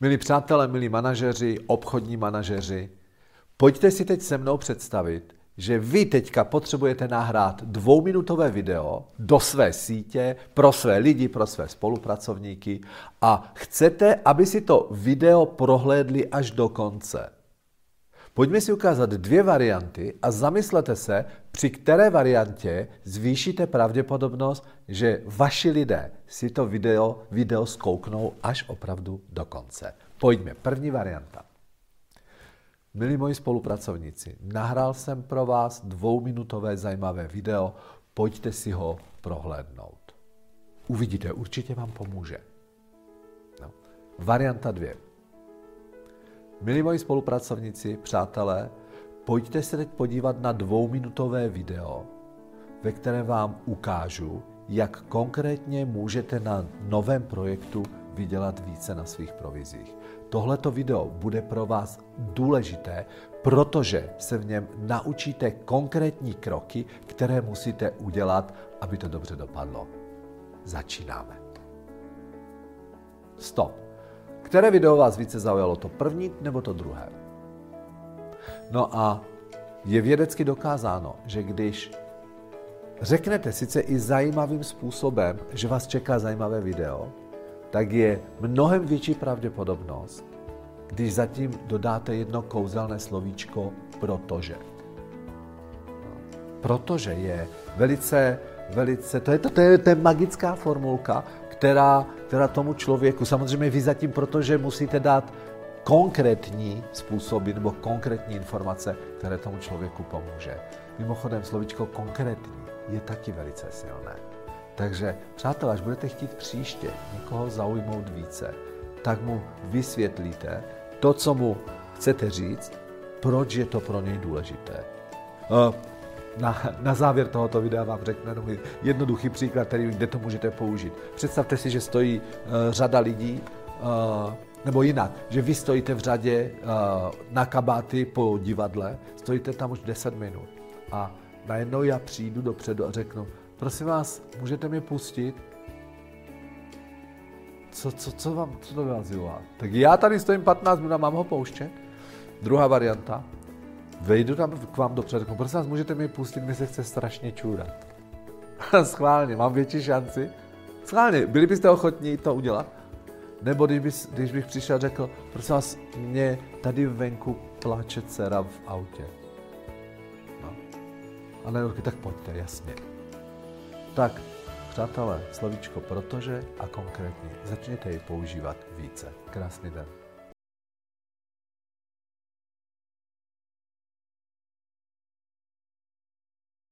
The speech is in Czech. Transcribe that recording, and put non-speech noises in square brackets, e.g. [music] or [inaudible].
Milí přátelé, milí manažeři, obchodní manažeři, pojďte si teď se mnou představit, že vy teďka potřebujete nahrát dvouminutové video do své sítě, pro své lidi, pro své spolupracovníky a chcete, aby si to video prohlédli až do konce. Pojďme si ukázat dvě varianty a zamyslete se, při které variantě zvýšíte pravděpodobnost, že vaši lidé si to video, video zkouknou až opravdu do konce. Pojďme. První varianta. Milí moji spolupracovníci, nahrál jsem pro vás dvouminutové zajímavé video, pojďte si ho prohlédnout. Uvidíte, určitě vám pomůže. No. Varianta dvě. Milí moji spolupracovníci, přátelé, pojďte se teď podívat na dvouminutové video, ve kterém vám ukážu, jak konkrétně můžete na novém projektu vydělat více na svých provizích. Tohleto video bude pro vás důležité, protože se v něm naučíte konkrétní kroky, které musíte udělat, aby to dobře dopadlo. Začínáme. Stop. Které video vás více zaujalo, to první nebo to druhé? No a je vědecky dokázáno, že když řeknete sice i zajímavým způsobem, že vás čeká zajímavé video, tak je mnohem větší pravděpodobnost, když zatím dodáte jedno kouzelné slovíčko protože. Protože je velice, velice, to je, to, to je, to je magická formulka, která, která tomu člověku, samozřejmě vy zatím, protože musíte dát konkrétní způsoby nebo konkrétní informace, které tomu člověku pomůže. Mimochodem, slovičko konkrétní je taky velice silné. Takže, přátelé, až budete chtít příště někoho zaujmout více, tak mu vysvětlíte to, co mu chcete říct, proč je to pro něj důležité. Na, na závěr tohoto videa vám řeknu jenom jednoduchý příklad, který, kde to můžete použít. Představte si, že stojí uh, řada lidí, uh, nebo jinak, že vy stojíte v řadě uh, na kabáty po divadle, stojíte tam už 10 minut a najednou já přijdu dopředu a řeknu, prosím vás, můžete mě pustit? Co, co, co vám, co to dělá? Tak já tady stojím 15 minut a mám ho pouštět? Druhá varianta, Vejdu tam k vám dopředu, řeknu, prosím vás, můžete mi pustit, mi se chce strašně čůrat. [laughs] Schválně, mám větší šanci. Schválně, byli byste ochotní to udělat? Nebo když, bys, když bych přišel a řekl, prosím vás, mě tady venku pláče dcera v autě. No. A ne, tak pojďte, jasně. Tak, přátelé, slovíčko protože a konkrétně. Začněte ji používat více. Krásný den.